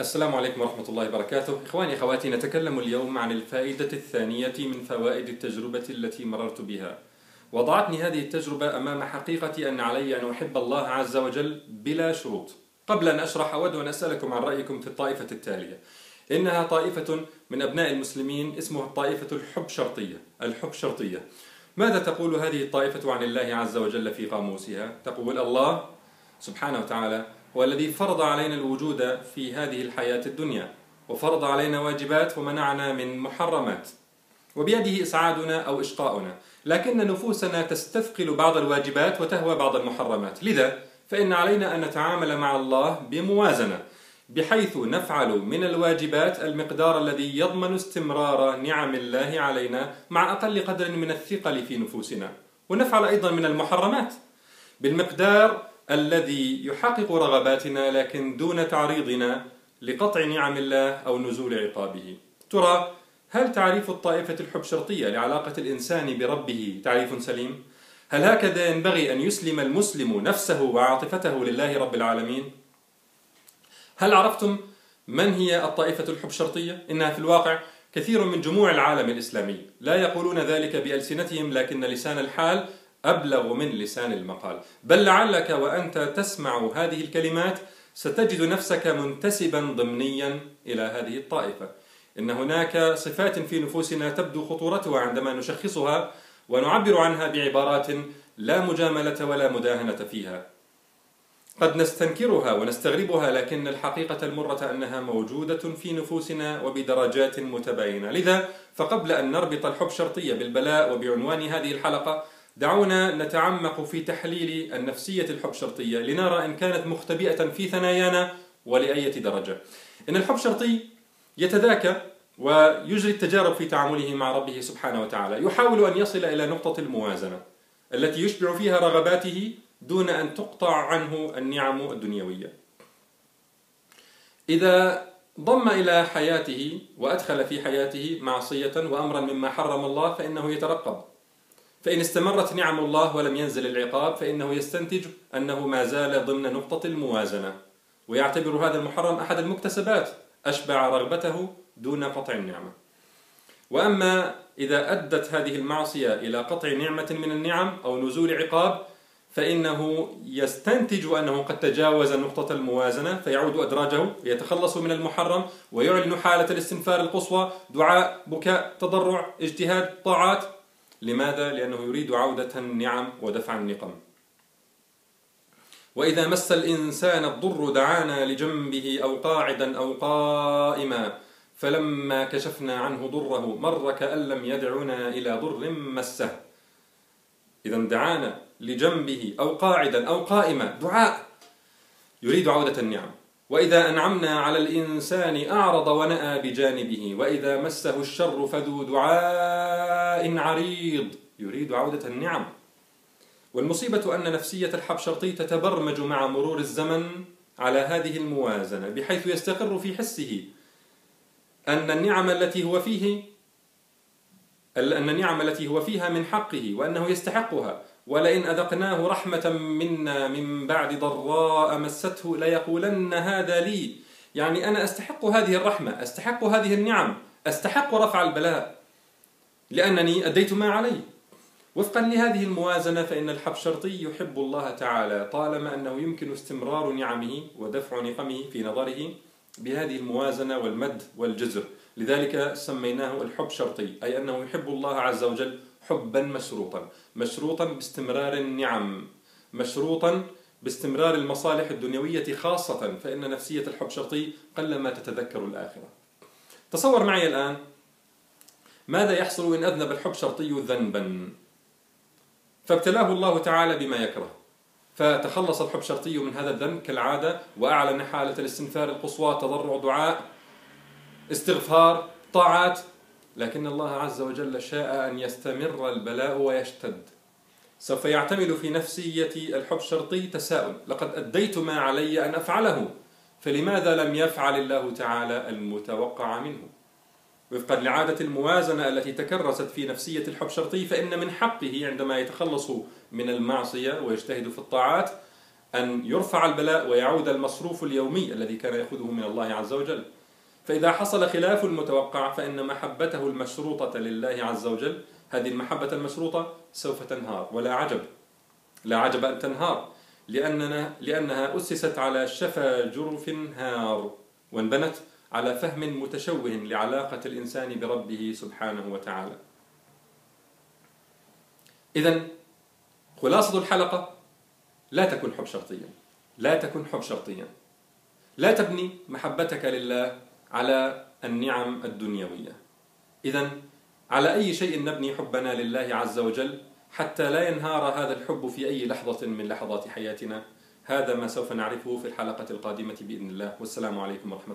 السلام عليكم ورحمة الله وبركاته. إخواني أخواتي نتكلم اليوم عن الفائدة الثانية من فوائد التجربة التي مررت بها. وضعتني هذه التجربة أمام حقيقة أن علي أن أحب الله عز وجل بلا شروط. قبل أن أشرح أود أن أسألكم عن رأيكم في الطائفة التالية. إنها طائفة من أبناء المسلمين اسمها الطائفة الحب شرطية. الحب شرطية. ماذا تقول هذه الطائفة عن الله عز وجل في قاموسها؟ تقول الله سبحانه وتعالى هو الذي فرض علينا الوجود في هذه الحياة الدنيا وفرض علينا واجبات ومنعنا من محرمات. وبيده إسعادنا أو إشقاؤنا. لكن نفوسنا تستثقل بعض الواجبات وتهوى بعض المحرمات. لذا فإن علينا أن نتعامل مع الله بموازنة بحيث نفعل من الواجبات المقدار الذي يضمن استمرار نعم الله علينا مع أقل قدر من الثقل في نفوسنا. ونفعل أيضا من المحرمات. بالمقدار الذي يحقق رغباتنا لكن دون تعريضنا لقطع نعم الله أو نزول عقابه ترى هل تعريف الطائفة الحب شرطية لعلاقة الإنسان بربه تعريف سليم؟ هل هكذا ينبغي أن يسلم المسلم نفسه وعاطفته لله رب العالمين؟ هل عرفتم من هي الطائفة الحب شرطية؟ إنها في الواقع كثير من جموع العالم الإسلامي لا يقولون ذلك بألسنتهم لكن لسان الحال أبلغ من لسان المقال. بل لعلك وأنت تسمع هذه الكلمات ستجد نفسك منتسبا ضمنيا إلى هذه الطائفة. إن هناك صفات في نفوسنا تبدو خطورتها عندما نشخصها ونعبر عنها بعبارات لا مجاملة ولا مداهنة فيها. قد نستنكرها ونستغربها لكن الحقيقة المرة أنها موجودة في نفوسنا وبدرجات متباينة. لذا فقبل أن نربط الحب شرطية بالبلاء وبعنوان هذه الحلقة دعونا نتعمق في تحليل النفسية الحب شرطية لنرى إن كانت مختبئة في ثنايانا ولأية درجة. إن الحب شرطي يتذاكى ويجري التجارب في تعامله مع ربه سبحانه وتعالى. يحاول أن يصل إلى نقطة الموازنة التي يشبع فيها رغباته دون أن تقطع عنه النعم الدنيوية. إذا ضم إلى حياته وأدخل في حياته معصية وأمرا مما حرم الله فإنه يترقب. فإن استمرت نعم الله ولم ينزل العقاب فإنه يستنتج أنه ما زال ضمن نقطة الموازنة. ويعتبر هذا المحرم أحد المكتسبات. أشبع رغبته دون قطع النعمة. وأما إذا أدت هذه المعصية إلى قطع نعمة من النعم أو نزول عقاب فإنه يستنتج أنه قد تجاوز نقطة الموازنة فيعود أدراجه يتخلص من المحرم ويعلن حالة الاستنفار القصوى دعاء بكاء تضرع اجتهاد طاعات. لماذا؟ لأنه يريد عودة النعم ودفع النقم. وإذا مس الإنسان الضر دعانا لجنبه أو قاعدا أو قائما فلما كشفنا عنه ضره مر كأن لم يدعنا إلى ضر مسه. إذا دعانا لجنبه أو قاعدا أو قائما دعاء يريد عودة النعم. وإذا أنعمنا على الإنسان أعرض ونأى بجانبه وإذا مسه الشر فذو دعاء عريض يريد عودة النعم. والمصيبة أن نفسية الحبشرطي تتبرمج مع مرور الزمن على هذه الموازنة بحيث يستقر في حسه أن النعم التي هو فيه أن النعم التي هو فيها من حقه وأنه يستحقها. ولئن أذقناه رحمة منا من بعد ضراء مسته ليقولن هذا لي. يعني أنا أستحق هذه الرحمة أستحق هذه النعم أستحق رفع البلاء. لأنني أديت ما علي. وفقا لهذه الموازنة فإن الحبشرطي يحب الله تعالى طالما أنه يمكن استمرار نعمه ودفع نقمه في نظره بهذه الموازنة والمد والجزر. لذلك سميناه الحب شرطي أي أنه يحب الله عز وجل حبا مشروطا مشروطا باستمرار النعم. مشروطا باستمرار المصالح الدنيوية خاصة فإن نفسية الحب شرطي قلما تتذكر الآخرة. تصور معي الآن ماذا يحصل إن أذنب الحب شرطي ذنبا؟ فابتلاه الله تعالى بما يكره. فتخلص الحب شرطي من هذا الذنب كالعادة وأعلن حالة الاستنفار القصوى تضرع دعاء استغفار طاعات لكن الله عز وجل شاء أن يستمر البلاء ويشتد. سوف يعتمد في نفسية الحب الشرطي تساؤل. لقد أديت ما علي أن أفعله فلماذا لم يفعل الله تعالى المتوقع منه؟ وفقا لعادة الموازنة التي تكرست في نفسية الحب الشرطي فإن من حقه عندما يتخلص من المعصية ويجتهد في الطاعات أن يرفع البلاء ويعود المصروف اليومي الذي كان يأخذه من الله عز وجل. فإذا حصل خلاف المتوقع فإن محبته المشروطة لله عز وجل هذه المحبة المشروطة سوف تنهار ولا عجب. لا عجب أن تنهار لأننا لأنها أسست على شفا جرف هار وانبنت على فهم متشوه لعلاقة الإنسان بربه سبحانه وتعالى. إذا خلاصة الحلقة لا تكن حب شرطيا. لا تكن حب شرطيا. لا تبني محبتك لله على النعم الدنيوية. إذا على أي شيء نبني حبنا لله عز وجل حتى لا ينهار هذا الحب في أي لحظة من لحظات حياتنا؟ هذا ما سوف نعرفه في الحلقة القادمة بإذن الله. والسلام عليكم ورحمة الله.